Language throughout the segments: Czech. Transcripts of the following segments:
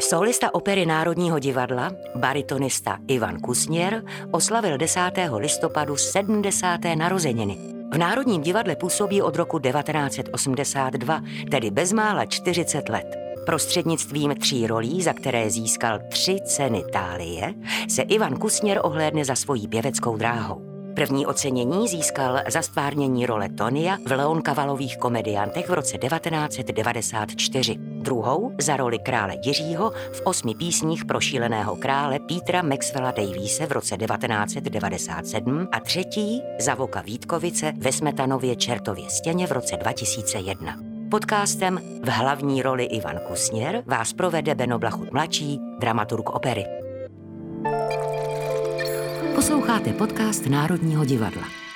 Solista opery Národního divadla, baritonista Ivan Kusněr, oslavil 10. listopadu 70. narozeniny. V Národním divadle působí od roku 1982, tedy bezmála 40 let. Prostřednictvím tří rolí, za které získal tři ceny Tálie, se Ivan Kusněr ohlédne za svojí pěveckou dráhou. První ocenění získal za stvárnění role Tonia v Leon Kavalových komediantech v roce 1994. Druhou za roli krále Jiřího v osmi písních prošíleného krále Petra Maxwella Daviese v roce 1997 a třetí za Voka Vítkovice ve Smetanově Čertově stěně v roce 2001. Podcastem v hlavní roli Ivan Kusněr vás provede Beno Blachut mladší, dramaturg opery. Posloucháte podcast Národního divadla.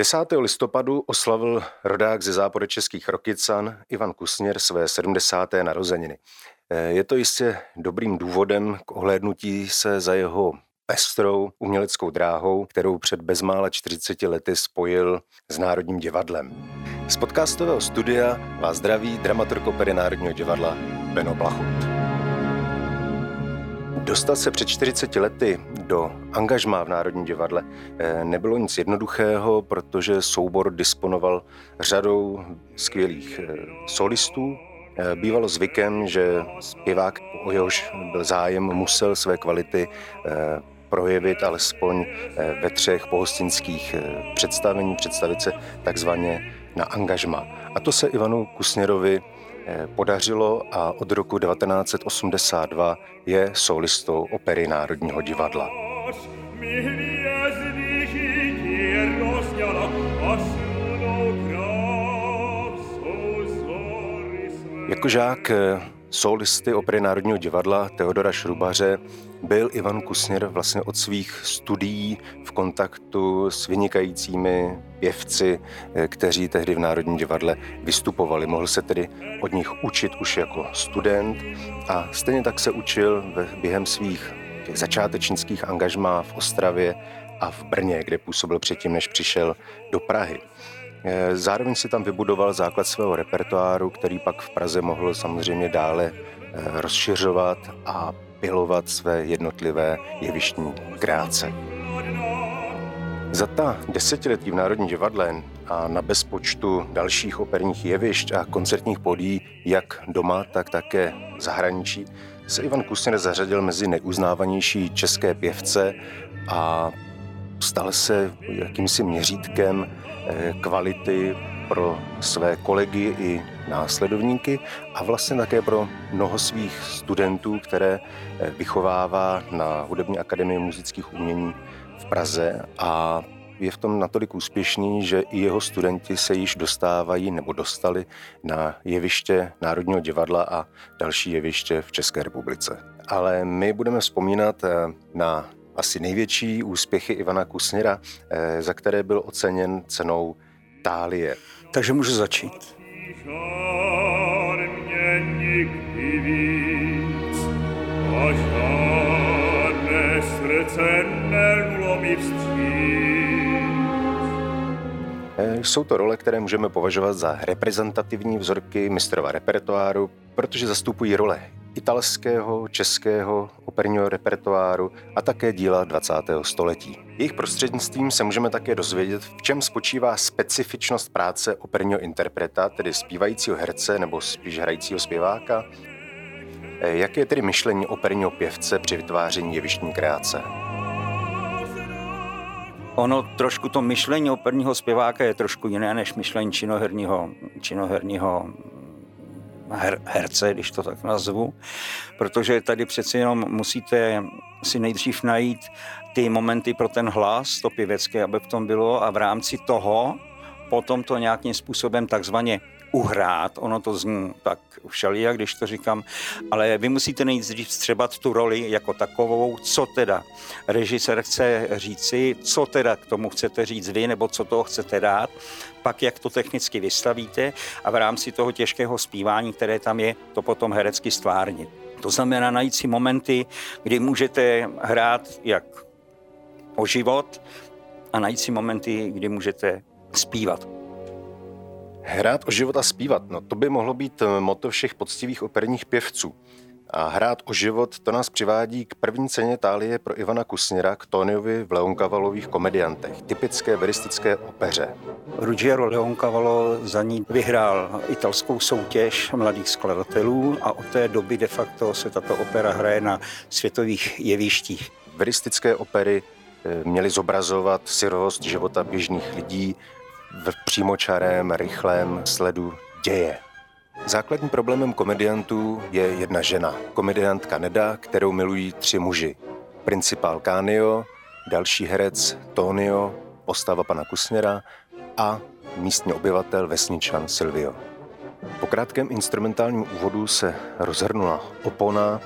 10. listopadu oslavil rodák ze zápore českých Rokycan Ivan Kusněr své 70. narozeniny. Eh, je to jistě dobrým důvodem k ohlédnutí se za jeho pestrou uměleckou dráhou, kterou před bezmála 40 lety spojil s Národním divadlem. Z podcastového studia vás zdraví dramaturg opery Národního divadla Beno Blachut. Dostat se před 40 lety do angažmá v Národním divadle eh, nebylo nic jednoduchého, protože soubor disponoval řadou skvělých eh, solistů. Eh, bývalo zvykem, že zpěvák, o jehož byl zájem, musel své kvality projevit alespoň ve třech pohostinských představení, představit se takzvaně na angažma. A to se Ivanu Kusněrovi podařilo a od roku 1982 je solistou opery Národního divadla. Jako žák eh, solisty opery Národního divadla Teodora Šrubaře byl Ivan Kusněr vlastně od svých studií v kontaktu s vynikajícími pěvci, eh, kteří tehdy v Národním divadle vystupovali. Mohl se tedy od nich učit už jako student a stejně tak se učil během svých těch začátečnických angažmá v Ostravě a v Brně, kde působil předtím, než přišel do Prahy. Eh, zároveň si tam vybudoval základ svého repertoáru, který pak v Praze mohl samozřejmě dále eh, rozšiřovat a pilovat své jednotlivé jevištní kreace. Za ta desetiletí v Národní divadle a na bezpočtu dalších operních jevišť a koncertních podí, jak doma, tak také v zahraničí, se Ivan Kusner zařadil mezi neuznávanější české pěvce a stal se jakýmsi měřítkem kvality pro své kolegy i následovníky a vlastně také pro mnoho svých studentů, které eh, vychovává na Hudební akademii muzických umění v Praze a je v tom natolik úspěšný, že i jeho studenti se již dostávají nebo dostali na jeviště Národního divadla a další jeviště v České republice. Ale my budeme vzpomínat eh, na asi největší úspěchy Ivana Kusněra, eh, za které byl oceněn cenou Tálie. Takže můžu začít. Eh, jsou to role, které můžeme považovat za reprezentativní vzorky mistrova repertoáru, protože zastupují role italského, českého operního repertoáru a také díla 20. století. Jejich prostřednictvím se můžeme také dozvědět, v čem spočívá specifičnost práce operního interpreta, tedy zpívajícího herce nebo spíš hrajícího zpěváka, eh, Jaké je tedy myšlení operního pěvce při vytváření jevištní kreace? Ono trošku to myšlení operního zpěváka je trošku jiné než myšlení činoherního, činoherního her, herce, když to tak nazvu, protože tady přeci jenom musíte si nejdřív najít ty momenty pro ten hlas, to pěvecké, aby v tom bylo a v rámci toho potom to nějakým způsobem takzvaně uhrát, ono to zní tak všelijak, když to říkám, ale vy musíte nejdřív střebat tu roli jako takovou, co teda režisér chce říci, co teda k tomu chcete říct vy, nebo co toho chcete dát, pak jak to technicky vystavíte a v rámci toho těžkého zpívání, které tam je, to potom herecky stvárnit. To znamená najít si momenty, kdy můžete hrát jak o život a najít si momenty, kdy můžete zpívat. Hrát o život a zpívat, no to by mohlo být eh, moto všech poctivých operních pěvců. A hrát o život to nás přivádí k první ceně Tálie pro Ivana Kusněra k Toniovi v Leonkavalových komediantech, typické veristické opeře. Ruggiero Leonkavalo za ní vyhrál italskou soutěž mladých skladatelů a od té doby de facto se tato opera hraje na světových jevištích. Veristické opery eh, měly zobrazovat syrovost života běžných lidí v přímočarém, rychlém sledu děje. Základním problémem komediantů je jedna žena, komediantka Neda, kterou milují tři muži. Principál Kánio, další herec Tonio, postava pana Kusněra a místní obyvatel vesničan Silvio. Po krátkém instrumentálním úvodu se rozhrnula opona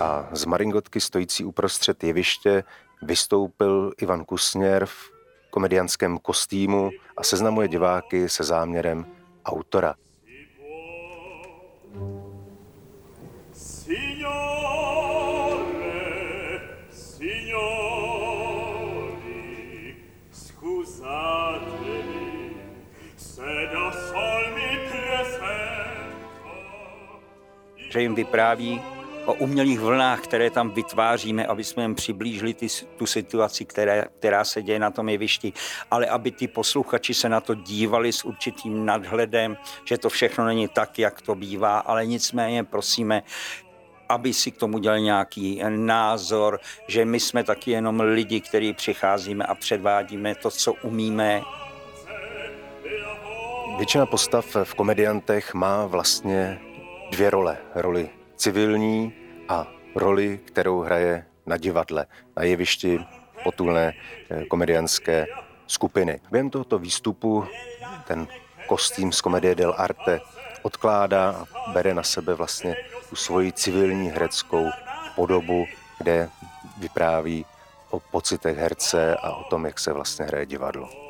a z maringotky stojící uprostřed jeviště vystoupil Ivan Kusněr v komedianském kostýmu a seznamuje diváky se záměrem autora. že jim vypráví o umělých vlnách, které tam vytváříme, aby jsme jim přiblížili ty, tu situaci, které, která se děje na tom jevišti, ale aby ty posluchači se na to dívali s určitým nadhledem, že to všechno není tak, jak to bývá, ale nicméně prosíme, aby si k tomu dělali nějaký názor, že my jsme taky jenom lidi, kteří přicházíme a předvádíme to, co umíme. Většina postav v komediantech má vlastně dvě role. Roli civilní a roli, kterou hraje na divadle, na jevišti potulné eh, komedianské skupiny. Během tohoto výstupu ten kostým z komedie del arte odkládá a bere na sebe vlastně tu svoji civilní hereckou podobu, kde vypráví o pocitech herce a o tom, jak se vlastně hraje divadlo.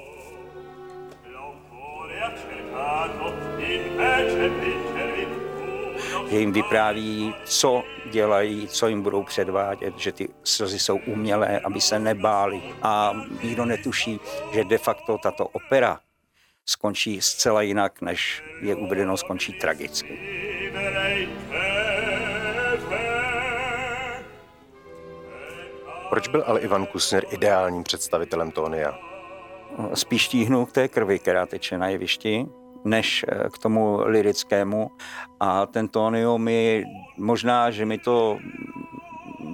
Jim vypráví, co dělají, co jim budou předvádět, že ty slzy jsou umělé, aby se nebáli. A nikdo netuší, že de facto tato opera skončí zcela jinak, než je uvedeno, skončí tragicky. Proč byl ale Ivan Kusner ideálním představitelem Tónia? Spíš tíhnu k té krvi, která teče na jevišti, než eh, k tomu lirickému. A ten Tonio mi možná, že mi to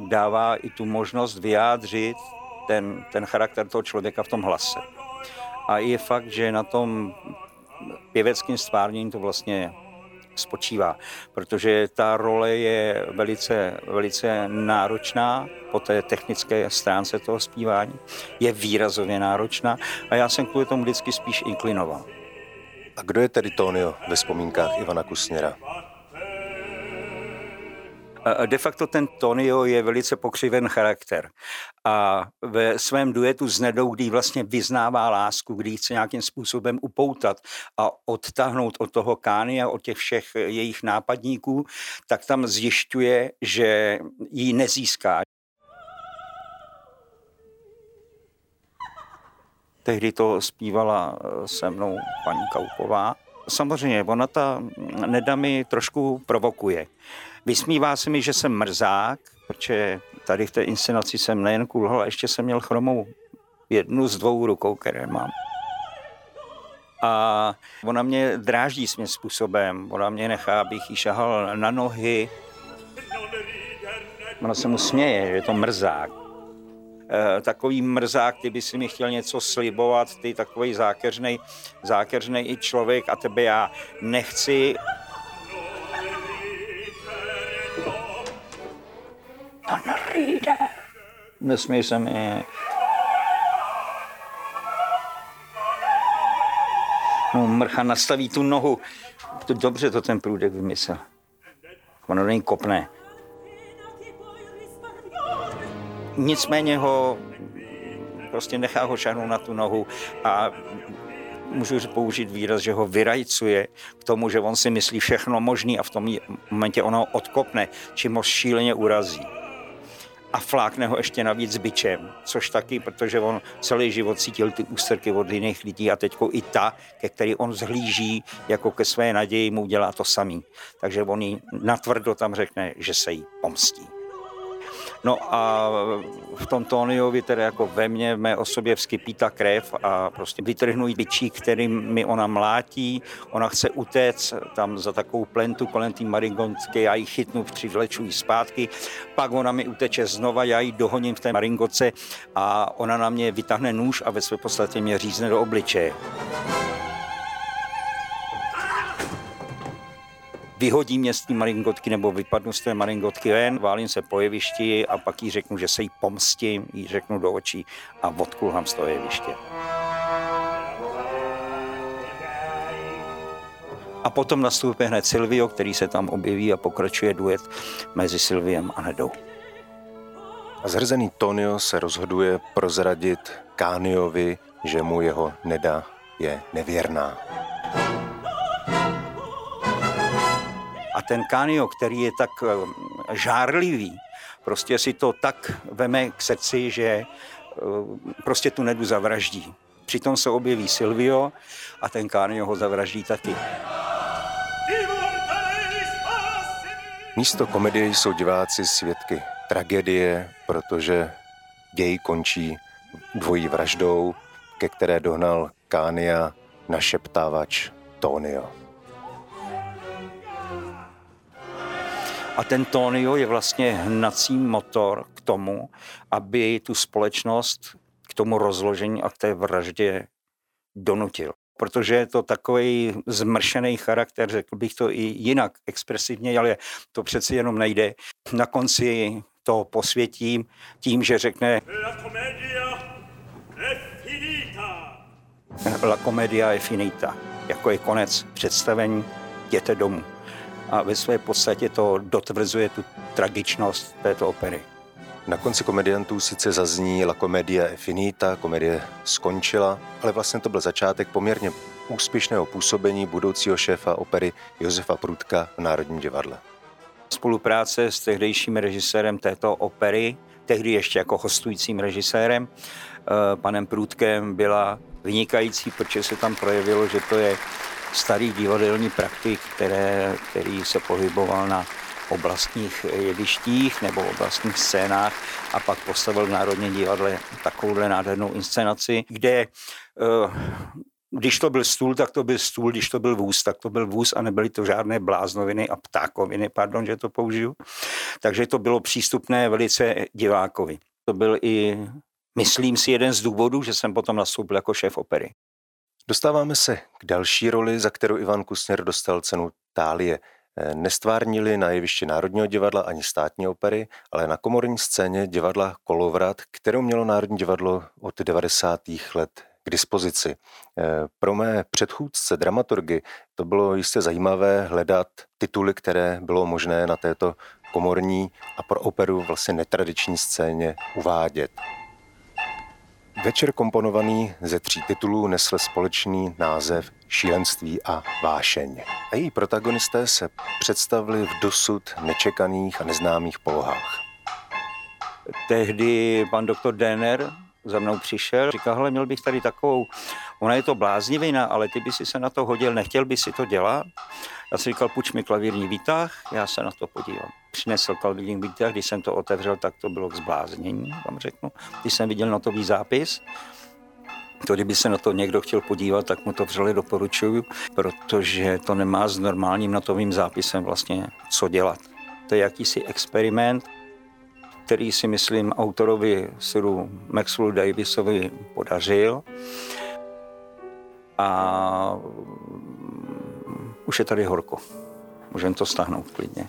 dává i tu možnost vyjádřit ten, ten charakter toho člověka v tom hlase. A je fakt, že na tom pěveckým stvárnění to vlastně spočívá, protože ta role je velice, velice náročná po té technické stránce toho zpívání, je výrazově náročná a já jsem kvůli tomu vždycky spíš inklinoval. A kdo je tedy Tonio ve vzpomínkách Ivana Kusněra? De facto ten Tonio je velice pokřiven charakter a ve svém duetu s Nedou, kdy vlastně vyznává lásku, kdy chce nějakým způsobem upoutat a odtáhnout od toho Kány a od těch všech jejich nápadníků, tak tam zjišťuje, že ji nezíská, Tehdy to zpívala eh, se mnou paní Kaupová. Samozřejmě, ona ta Neda mi trošku provokuje. Vysmívá se mi, že jsem mrzák, protože tady v té inscenaci jsem nejen kulhal, ale ještě jsem měl chromou jednu z dvou rukou, které mám. A ona mě dráždí svým způsobem. Ona mě nechá, abych jí šahal na nohy. Ona se mu směje, že je to mrzák. Eh, takový mrzák, ty by si mi chtěl něco slibovat, ty takový zákeřnej, zákeřnej i člověk a tebe já nechci. To nejde. Nesmí se mi. No, mrcha nastaví tu nohu. To dobře to ten průdek vymyslel. Ono není kopné. Nicméně ho prostě nechá ho šahnout na tu nohu a můžu použít výraz, že ho vyrajcuje k tomu, že on si myslí všechno možný a v tom momentě ono odkopne, čím ho šíleně urazí. a flákne ho ještě navíc bičem, což taky, protože on celý život cítil ty ústrky od jiných lidí a teď i ta, ke který on zhlíží jako ke své naději, mu dělá to samý. Takže on jí natvrdo tam řekne, že se jí pomstí. No a v tom Toniovi tedy jako ve mně, v mé osobě vskypí ta krev a prostě vytrhnu bičí, kterým mi ona mlátí, ona chce utéct tam za takovou plentu kolem té maringontky, já ji chytnu, přivleču ji zpátky, pak ona mi uteče znova, já ji dohoním v té maringoce a ona na mě vytáhne nůž a ve své podstatě mě řízne do obličeje. Vyhodí mě z té maringotky nebo vypadnu z té maringotky ven, válím se po jevišti a pak jí řeknu, že se jí pomstím, jí řeknu do očí a odkulhám z toho jeviště. A potom nastupuje hned Silvio, který se tam objeví a pokračuje duet mezi Silviem a Nedou. A zhrzený Tonio se rozhoduje prozradit Kániovi, že mu jeho Neda je nevěrná. Ten Kánio, který je tak eh, žárlivý, prostě si to tak veme k srdci, že eh, prostě tu Nedu zavraždí. Přitom se objeví Silvio a ten Kánio ho zavraždí taky. Místo komedie jsou diváci svědky tragédie, protože děj končí dvojí vraždou, ke které dohnal Kánia našeptávač Tonio. A ten Tonio je vlastně hnací motor k tomu, aby tu společnost k tomu rozložení a k té vraždě donutil. Protože je to takový zmršený charakter, řekl bych to i jinak expresivně, ale to přeci jenom nejde. Na konci to posvětím tím, že řekne La comedia è finita, jako je konec představení, jděte domů a ve své podstatě to dotvrzuje tu tragičnost této opery. Na konci komediantů sice zazní La Comedia è finita, komedie skončila, ale vlastně to byl začátek poměrně úspěšného působení budoucího šéfa opery Josefa Prudka v Národním divadle. Spolupráce s tehdejším režisérem této opery, tehdy ještě jako hostujícím režisérem, eh, panem Prudkem, byla vynikající, protože se tam projevilo, že to je starý divadelní praktik, které, který se pohyboval na oblastních jevištích nebo oblastních scénách a pak postavil v Národním divadle takovouhle nádhernou inscenaci, kde eh, když to byl stůl, tak to byl stůl, když to byl vůz, tak to byl vůz a nebyly to žádné bláznoviny a ptákoviny, pardon, že to použiju. Takže to bylo přístupné velice divákovi. To byl i, myslím si, jeden z důvodů, že jsem potom nastoupil jako šéf opery. Dostáváme se k další roli, za kterou Ivan Kusněr dostal cenu Tálie. Eh, nestvárnili na jevišti Národního divadla ani státní opery, ale na komorní scéně divadla Kolovrat, kterou mělo Národní divadlo od 90. let k dispozici. Eh, pro mé předchůdce dramaturgy to bylo jistě zajímavé hledat tituly, které bylo možné na této komorní a pro operu vlastně netradiční scéně uvádět. Večer komponovaný ze tří titulů nesl společný název Šílenství a vášeň. A její protagonisté se představili v dosud nečekaných a neznámých polohách. Tehdy pan doktor Denner za mnou přišel, říkal, hele, měl bych tady takovou, ona je to bláznivina, ale ty by si se na to hodil, nechtěl by si to dělat? Já jsem říkal, půjč mi klavírní výtah, já se na to podívám. Přinesl klavírní výtah, když jsem to otevřel, tak to bylo k zbláznění, vám řeknu. Když jsem viděl notový zápis, to, kdyby se na to někdo chtěl podívat, tak mu to vřele doporučuju, protože to nemá s normálním notovým zápisem vlastně co dělat. To je jakýsi experiment, který si myslím autorovi Siru Maxwellu Davisovi podařil. A už je tady horko. Můžeme to stáhnout klidně.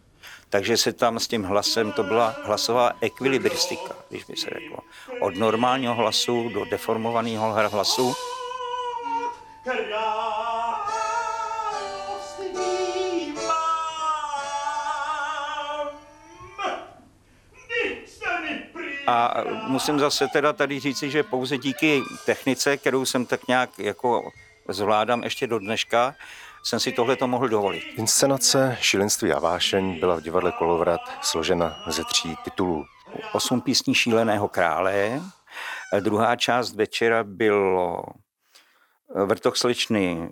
takže se tam s tím hlasem, to byla hlasová ekvilibristika, když by se řeklo. Od normálního hlasu do deformovaného hlasu. A musím zase teda tady říci, že pouze díky technice, kterou jsem tak nějak jako zvládám ještě do dneška, jsem si tohle to mohl dovolit. Inscenace Šílenství a vášeň byla v divadle Kolovrat složena ze tří titulů. Osm písní Šíleného krále, druhá část večera bylo Vrtok slečny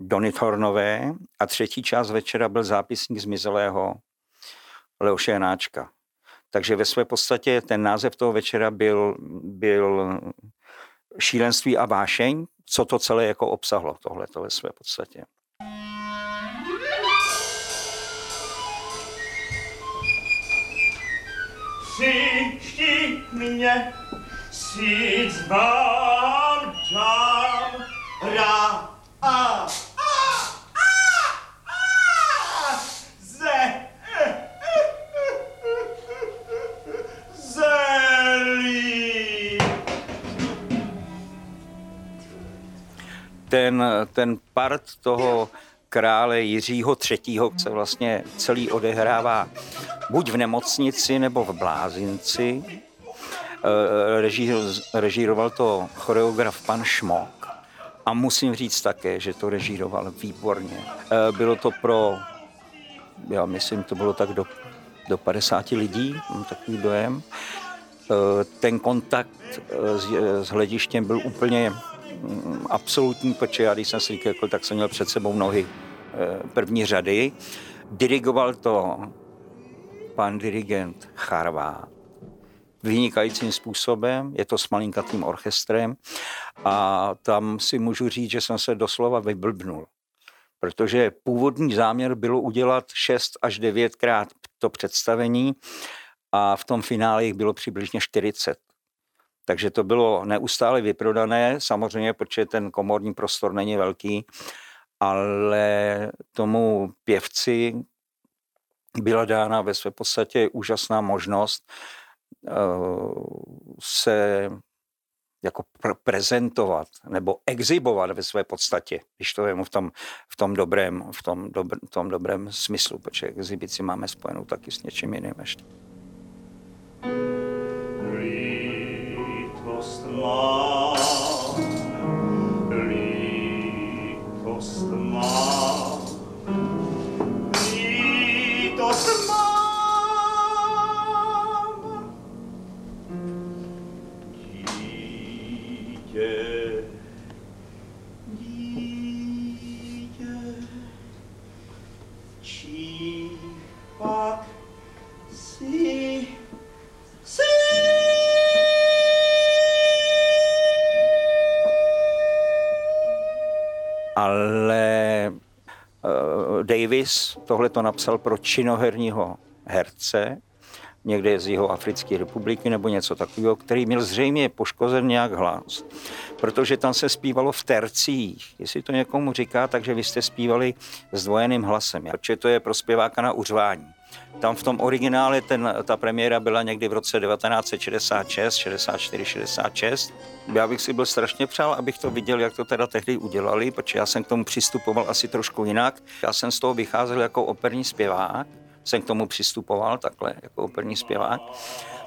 Dony Thornové a třetí část večera byl zápisník zmizelého Leoše Janáčka. Takže ve své podstatě ten název toho večera byl, byl šílenství a vášeň, co to celé jako obsahlo, tohle to ve své podstatě. Příští mě si vám dám ra a ten, ten part toho krále Jiřího III. se vlastně celý odehrává buď v nemocnici nebo v blázinci. Eh, režíroval to choreograf pan Šmok a musím říct také, že to režíroval výborně. Eh, bylo to pro, já myslím, to bylo tak do, do 50 lidí, mám takový dojem. Eh, ten kontakt s, s hledištěm byl úplně absolutní, protože já když jsem si řekl, tak jsem měl před sebou nohy eh, první řady. Dirigoval to pan dirigent Charvá vynikajícím způsobem, je to s malinkatým orchestrem a tam si můžu říct, že jsem se doslova vyblbnul. Protože původní záměr bylo udělat 6 až 9 krát to představení a v tom finále jich bylo přibližně 40. Takže to bylo neustále vyprodané, samozřejmě, protože ten komorní prostor není velký, ale tomu pěvci byla dána ve své podstatě úžasná možnost uh, se jako pr- prezentovat nebo exhibovat ve své podstatě, když to vemu v tom, v tom, dobrém, v tom, dobr, tom dobrém smyslu, protože exibici máme spojenou taky s něčím jiným ještě. má, postman, li postman. Davis tohle to napsal pro činoherního herce, někde z jeho Africké republiky nebo něco takového, který měl zřejmě poškozen nějak hlas, protože tam se zpívalo v tercích. Jestli to někomu říká, takže vy jste zpívali s dvojeným hlasem, protože to je pro zpěváka na uřvání. Tam v tom originále ten, ta premiéra byla někdy v roce 1966, 64, 66. Já bych si byl strašně přál, abych to viděl, jak to teda tehdy udělali, protože já jsem k tomu přistupoval asi trošku jinak. Já jsem z toho vycházel jako operní zpěvák, jsem k tomu přistupoval takhle jako operní zpěvák.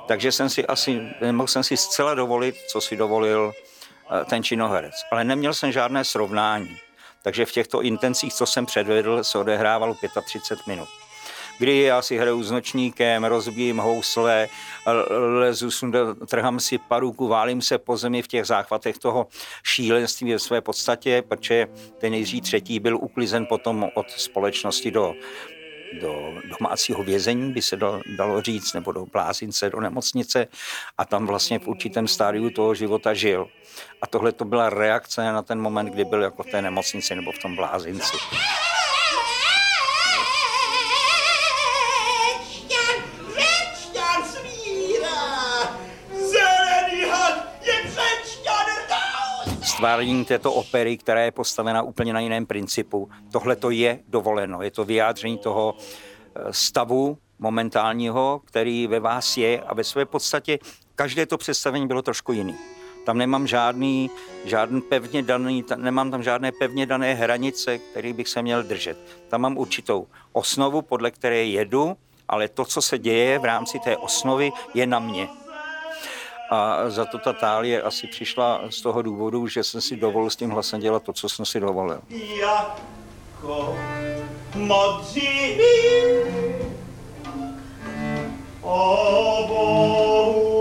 Takže jsem si asi, nemohl jsem si zcela dovolit, co si dovolil eh, ten činoherec. Ale neměl jsem žádné srovnání. Takže v těchto intencích, co jsem předvedl, se odehrávalo 35 minut kdy já si hraju s nočníkem, rozbijím housle, lezu, trhám si paruku, válím se po zemi v těch záchvatech toho šílenství ve své podstatě, protože ten Jiří třetí byl uklizen potom od společnosti do do domácího vězení, by se dalo říct, nebo do blázince, do nemocnice a tam vlastně v určitém stádiu toho života žil. A tohle to byla reakce na ten moment, kdy byl jako v té nemocnici nebo v tom blázinci. Stvárnění této opery, která je postavena úplně na jiném principu. Tohle to je dovoleno, je to vyjádření toho stavu momentálního, který ve vás je a ve své podstatě každé to představení bylo trošku jiný. Tam nemám žádný, žádný pevně daný, nemám tam žádné pevně dané hranice, které bych se měl držet. Tam mám určitou osnovu, podle které jedu, ale to, co se děje v rámci té osnovy, je na mě. A za to ta tálie asi přišla z toho důvodu, že jsem si dovolil s tím hlasem dělat to, co jsem si dovolil. Jako modří o Bohu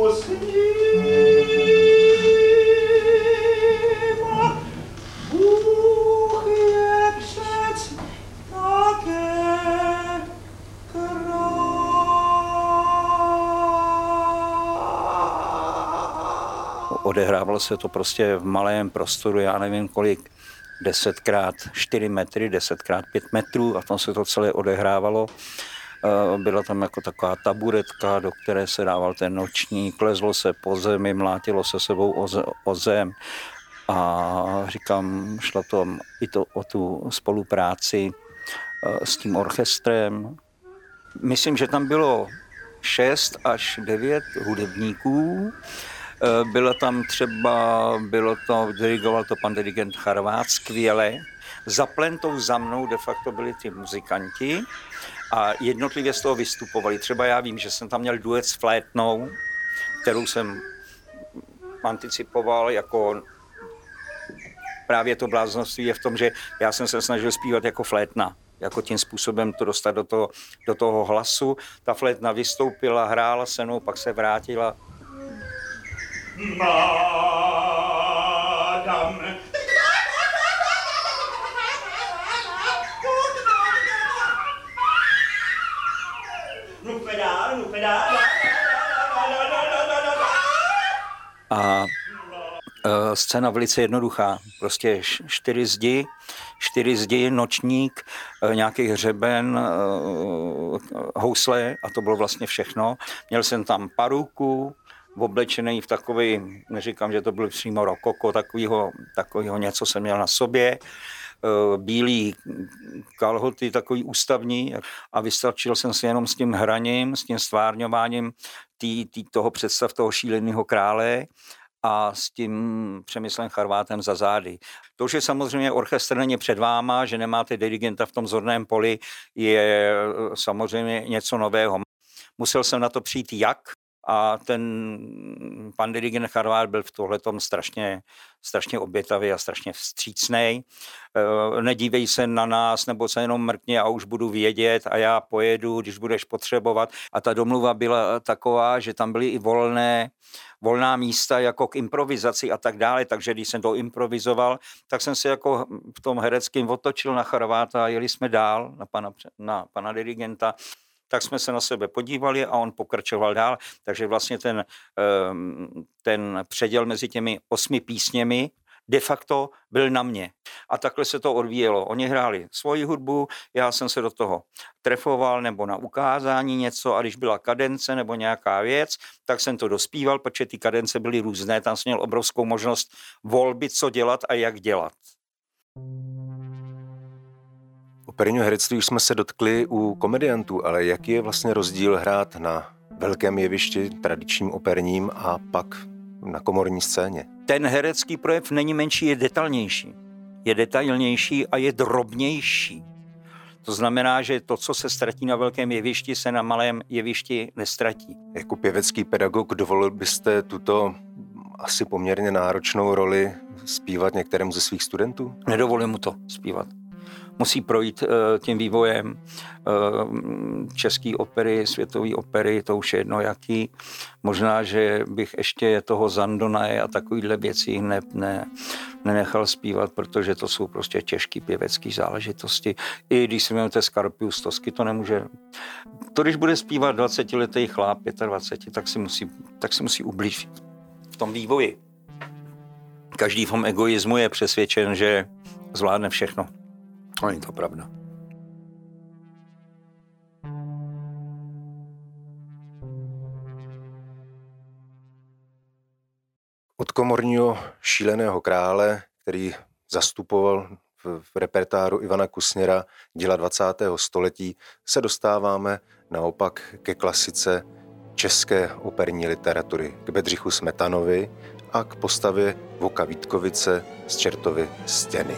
odehrávalo se to prostě v malém prostoru, já nevím kolik, 10 krát 4 metry, 10 krát 5 metrů a tam se to celé odehrávalo. Eh, byla tam jako taková taburetka, do které se dával ten noční, klezlo se po zemi, mlátilo se sebou o zem a říkám, šlo to i to o tu spolupráci eh, s tím orchestrem. Myslím, že tam bylo 6 až 9 hudebníků, bylo tam třeba, bylo to, dirigoval to pan dirigent Charvát skvěle. Za plentou za mnou de facto byli ty muzikanti a jednotlivě z toho vystupovali. Třeba já vím, že jsem tam měl duet s flétnou, kterou jsem anticipoval jako právě to bláznoství je v tom, že já jsem se snažil zpívat jako flétna jako tím způsobem to dostat do toho, do toho hlasu. Ta flétna vystoupila, hrála se mnou, pak se vrátila Madame. A uh, scéna velice jednoduchá. Prostě čtyři zdi, čtyři zdi, nočník, uh, nějaký hřeben, uh, housle a to bylo vlastně všechno. Měl jsem tam paruku, oblečený v takový, neříkám, že to byl přímo rokoko, takovýho, takovýho něco jsem měl na sobě, eh, bílý kalhoty, takový ústavní a vystačil jsem si jenom s tím hraním, s tím stvárňováním tý, tý, toho představ toho šíleného krále a s tím Přemyslem Charvátem za zády. To, že samozřejmě orchestr není před váma, že nemáte dirigenta v tom zorném poli, je eh, samozřejmě něco nového. Musel jsem na to přijít jak, a ten pan dirigent Charvár byl v tohletom strašně, strašně obětavý a strašný vstřícný. E, nedívej se na nás, nebo se jenom mrkně a už budu vědět a já pojedu, když budeš potřebovat. A ta domluva byla taková, že tam byly i volné, volná místa jako k improvizaci a tak dále, takže když jsem to improvizoval, tak jsem se jako v tom hereckém otočil na Charváta a jeli jsme dál na pana, na pana dirigenta tak jsme se na sebe podívali a on pokračoval dál. Takže vlastně ten, ehm, ten předěl mezi těmi osmi písněmi de facto byl na mě. A takhle se to odvíjelo. Oni hráli svoji hudbu, já jsem se do toho trefoval nebo na ukázání něco a když byla kadence nebo nějaká věc, tak jsem to dospíval, protože ty kadence byly různé, tam jsem měl obrovskou možnost volby, co dělat a jak dělat. Operního herectví už jsme se dotkli u komediantů, ale jaký je vlastně rozdíl hrát na velkém jevišti, tradičním operním a pak na komorní scéně? Ten herecký projev není menší, je detailnější. Je detailnější a je drobnější. To znamená, že to, co se ztratí na velkém jevišti, se na malém jevišti nestratí. Jako pěvecký pedagog dovolil byste tuto asi poměrně náročnou roli zpívat některému ze svých studentů? Nedovolím mu to zpívat musí projít eh, tím vývojem eh, české opery, světové opery, to už je jedno jaký. Možná, že bych ještě toho Zandonaje a takovýhle věcí ne, ne, nenechal zpívat, protože to jsou prostě těžké pěvecké záležitosti. I když si vezmete Skarpius Tosky, to nemůže... To, když bude zpívat 20-letý chlap, 25, tak si musí, tak si musí ublížit v tom vývoji. Každý v tom egoismu je přesvědčen, že zvládne všechno. Není to pravda. Od komorního šíleného krále, který zastupoval v repertáru Ivana Kusněra díla 20. století se dostáváme naopak ke klasice české operní literatury, k Bedřichu Smetanovi a k postavě Voka Vítkovice z Čertovy stěny.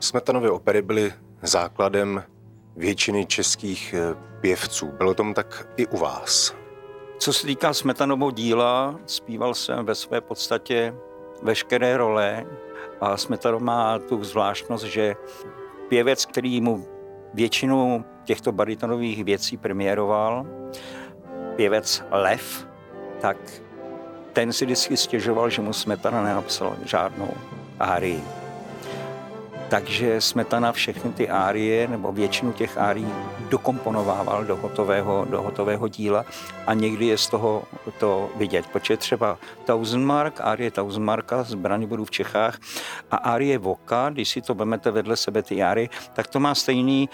Smetanovy opery byly základem většiny českých eh, pěvců. Bylo tomu tak i u vás. Co se týká Smetanovou díla, zpíval jsem ve své podstatě veškeré role a Smetanov má tu zvláštnost, že pěvec, který mu většinu těchto baritonových věcí premiéroval, pěvec Lev, tak ten si vždycky stěžoval, že mu Smetana nenapsal žádnou árii. Takže Smetana všechny ty árie, nebo většinu těch árií dokomponovával do hotového, do hotového díla a někdy je z toho to vidět. Protože třeba Tausendmark, árie Tausendmarka z Braniboru v Čechách a árie Voka, když si to vemete vedle sebe ty árie, tak to má stejný,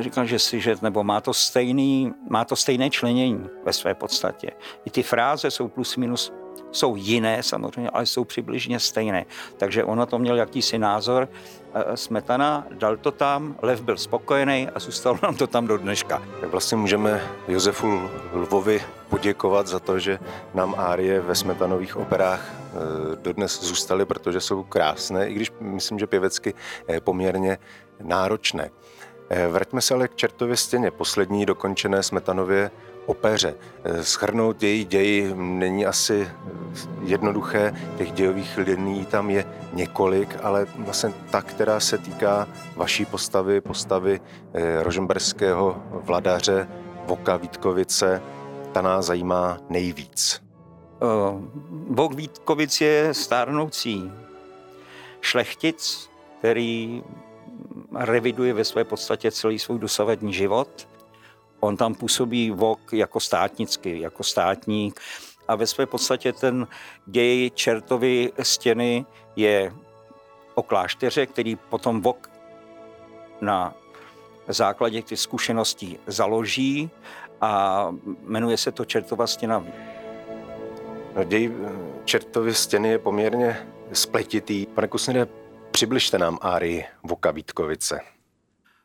říkám, že si, že, nebo má to, stejný, má to stejné členění ve své podstatě. I ty fráze jsou plus minus jsou jiné samozřejmě, ale jsou přibližně stejné. Takže ono to měl jakýsi názor, Smetana, dal to tam, Lev byl spokojený a zůstalo nám to tam do dneška. Tak vlastně můžeme Josefu Lvovi poděkovat za to, že nám árie ve Smetanových operách e, dodnes zůstaly, protože jsou krásné, i když myslím, že pěvecky e, poměrně náročné. Vraťme se ale k Čertově stěně, poslední dokončené Smetanově opeře. Eh, schrnout její ději není asi jednoduché, těch dějových liní tam je několik, ale vlastně ta, která se týká vaší postavy, postavy eh, rožemberského vladaře Voka Vítkovice, ta nás zajímá nejvíc. Uh, Vok Vítkovic je stárnoucí šlechtic, který reviduje ve své podstatě celý svůj dosavadní život On tam působí vok jako státnický, jako státník a ve své podstatě ten děj čertovy stěny je o klášteře, který potom vok na základě těch zkušeností založí a jmenuje se to Čertova stěna. Děj Čertovy stěny je poměrně spletitý. Pane Kusnere, přibližte nám Árii Voka Vítkovice.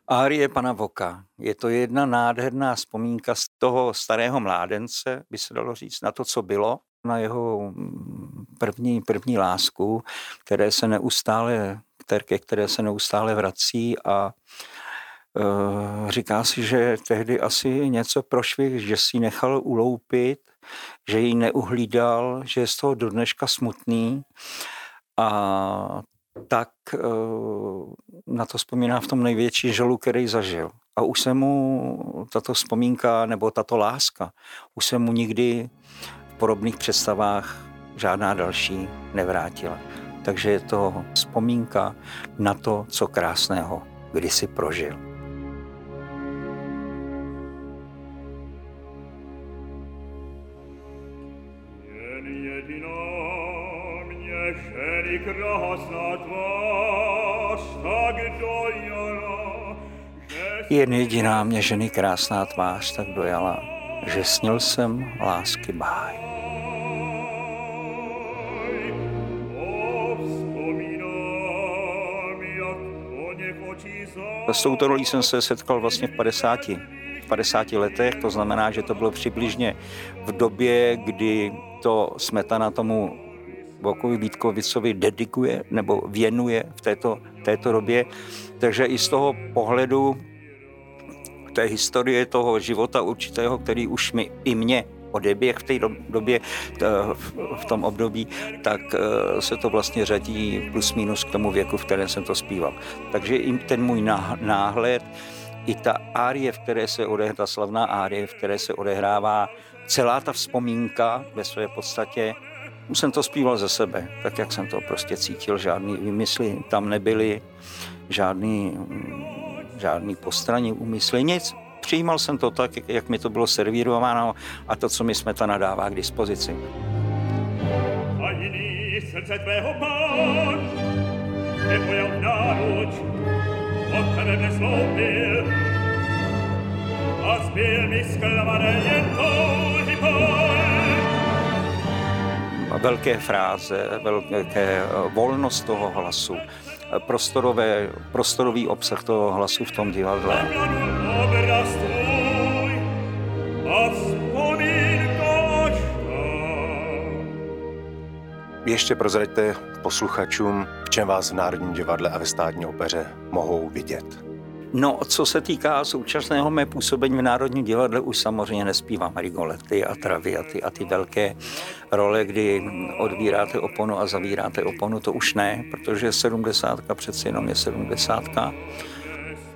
Árie pana Voka. Je to jedna nádherná vzpomínka z toho starého mládence, by se dalo říct, na to, co bylo, na jeho mm, první, první lásku, které se neustále, ke které se neustále vrací a e, říká si, že tehdy asi něco prošvih, že si nechal uloupit, že ji neuhlídal, že je z toho do dneška smutný a tak eh, na to vzpomíná v tom největší želu, který zažil. A už se mu tato vzpomínka nebo tato láska, už se mu nikdy v podobných představách žádná další nevrátila. Takže je to vzpomínka na to, co krásného kdysi prožil. Jen jediná mě ženy krásná tvář tak dojala, že snil jsem lásky báj. S touto rolí jsem se setkal vlastně v 50, v 50 letech, to znamená, že to bylo přibližně v době, kdy to Smetana tomu Vokovi Vítkovicovi dedikuje nebo věnuje v této, této době. Takže i z toho pohledu té historie toho života určitého, který už mi i mě odeběh v té době, v tom období, tak eh, se to vlastně řadí plus minus k tomu věku, v kterém jsem to zpíval. Takže i ten můj náhled, i ta árie, v které se odehrává, ta slavná árie, v které se odehrává celá ta vzpomínka ve své podstatě, jsem to zpíval ze sebe, tak jak jsem to prostě cítil, žádný výmysly tam nebyly, žádný žádný postranní úmysly, nic. Přijímal jsem to tak, jak mi to bylo servírováno a to, co mi jsme ta nadává k dispozici. A jiný srdce tvého pán, nepojal náruč, od tebe nesloupil a zbyl mi sklamané jen touhy pán. Velké fráze, velké volnost toho hlasu, prostorové, prostorový obsah toho hlasu v tom divadle. Ještě prozraďte posluchačům, v čem vás v Národním divadle a ve státní opeře mohou vidět. No, co se týká současného mé působení v Národním divadle, už samozřejmě nespívám Rigolety a Traviaty a ty velké role, kdy odvíráte oponu a zavíráte oponu, to už ne, protože 70 přeci jenom je 70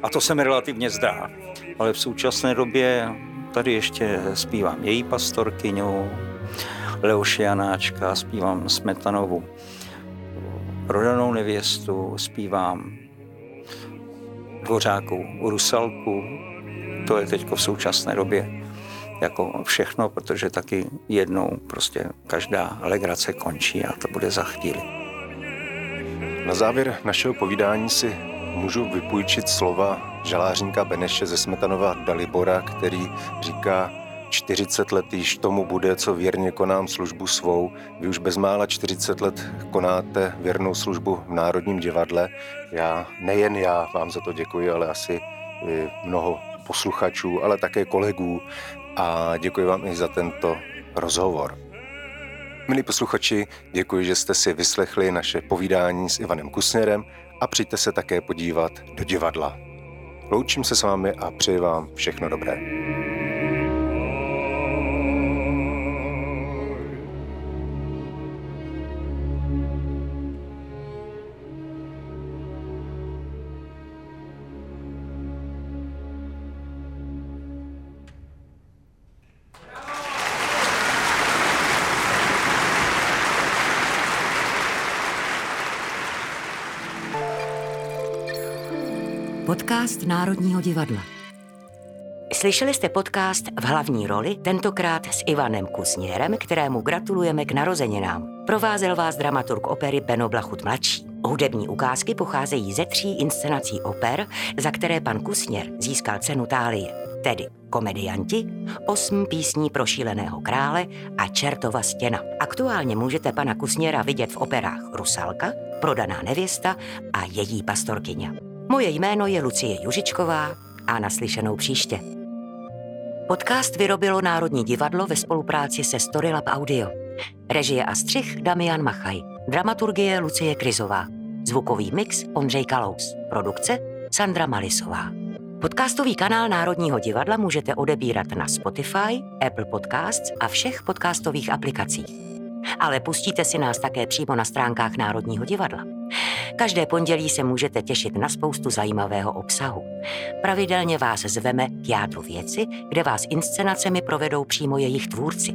a to se mi relativně zdá. Ale v současné době tady ještě zpívám její pastorkyňu, Leoše Janáčka, zpívám Smetanovu prodanou nevěstu, zpívám Dvořáku, Rusalku. To je teď v současné době jako všechno, protože taky jednou prostě každá legrace končí a to bude za chvíli. Na závěr našeho povídání si můžu vypůjčit slova žalářníka Beneše ze Smetanova Dalibora, který říká, 40 let již tomu bude, co věrně konám službu svou. Vy už bezmála 40 let konáte věrnou službu v Národním divadle. Já, nejen já vám za to děkuji, ale asi mnoho posluchačů, ale také kolegů a děkuji vám i za tento rozhovor. Milí posluchači, děkuji, že jste si vyslechli naše povídání s Ivanem Kusněrem a přijďte se také podívat do divadla. Loučím se s vámi a přeji vám všechno dobré. Podcast Národního divadla. Slyšeli jste podcast v hlavní roli, tentokrát s Ivanem Kusněrem, kterému gratulujeme k narozeninám. Provázel vás dramaturg opery Beno Blachut mladší. Hudební ukázky pocházejí ze tří inscenací oper, za které pan Kusněr získal cenu Tálie, tedy Komedianti, osm písní pro šíleného krále a Čertova stěna. Aktuálně můžete pana Kusněra vidět v operách Rusalka, Prodaná nevěsta a její pastorkyně. Moje jméno je Lucie Južičková a naslyšenou příště. Podcast vyrobilo Národní divadlo ve spolupráci se Storylab Audio. Režie a střih Damian Machaj. Dramaturgie Lucie Krizová. Zvukový mix Ondřej Kalous. Produkce Sandra Malisová. Podcastový kanál Národního divadla můžete odebírat na Spotify, Apple Podcasts a všech podcastových aplikacích. Ale pustíte si nás také přímo na stránkách Národního divadla. Každé pondělí se můžete těšit na spoustu zajímavého obsahu. Pravidelně vás zveme k jádru věci, kde vás inscenacemi provedou přímo jejich tvůrci.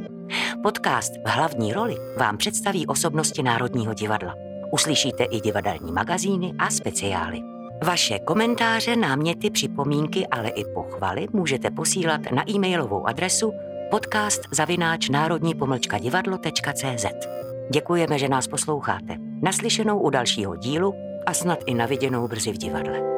Podcast v hlavní roli vám představí osobnosti Národního divadla. Uslyšíte i divadelní magazíny a speciály. Vaše komentáře, náměty, připomínky, ale i pochvaly můžete posílat na e-mailovou adresu podcast zavináč národní divadlo.cz. Děkujeme, že nás posloucháte. Naslyšenou u dalšího dílu a snad i naviděnou brzy v divadle.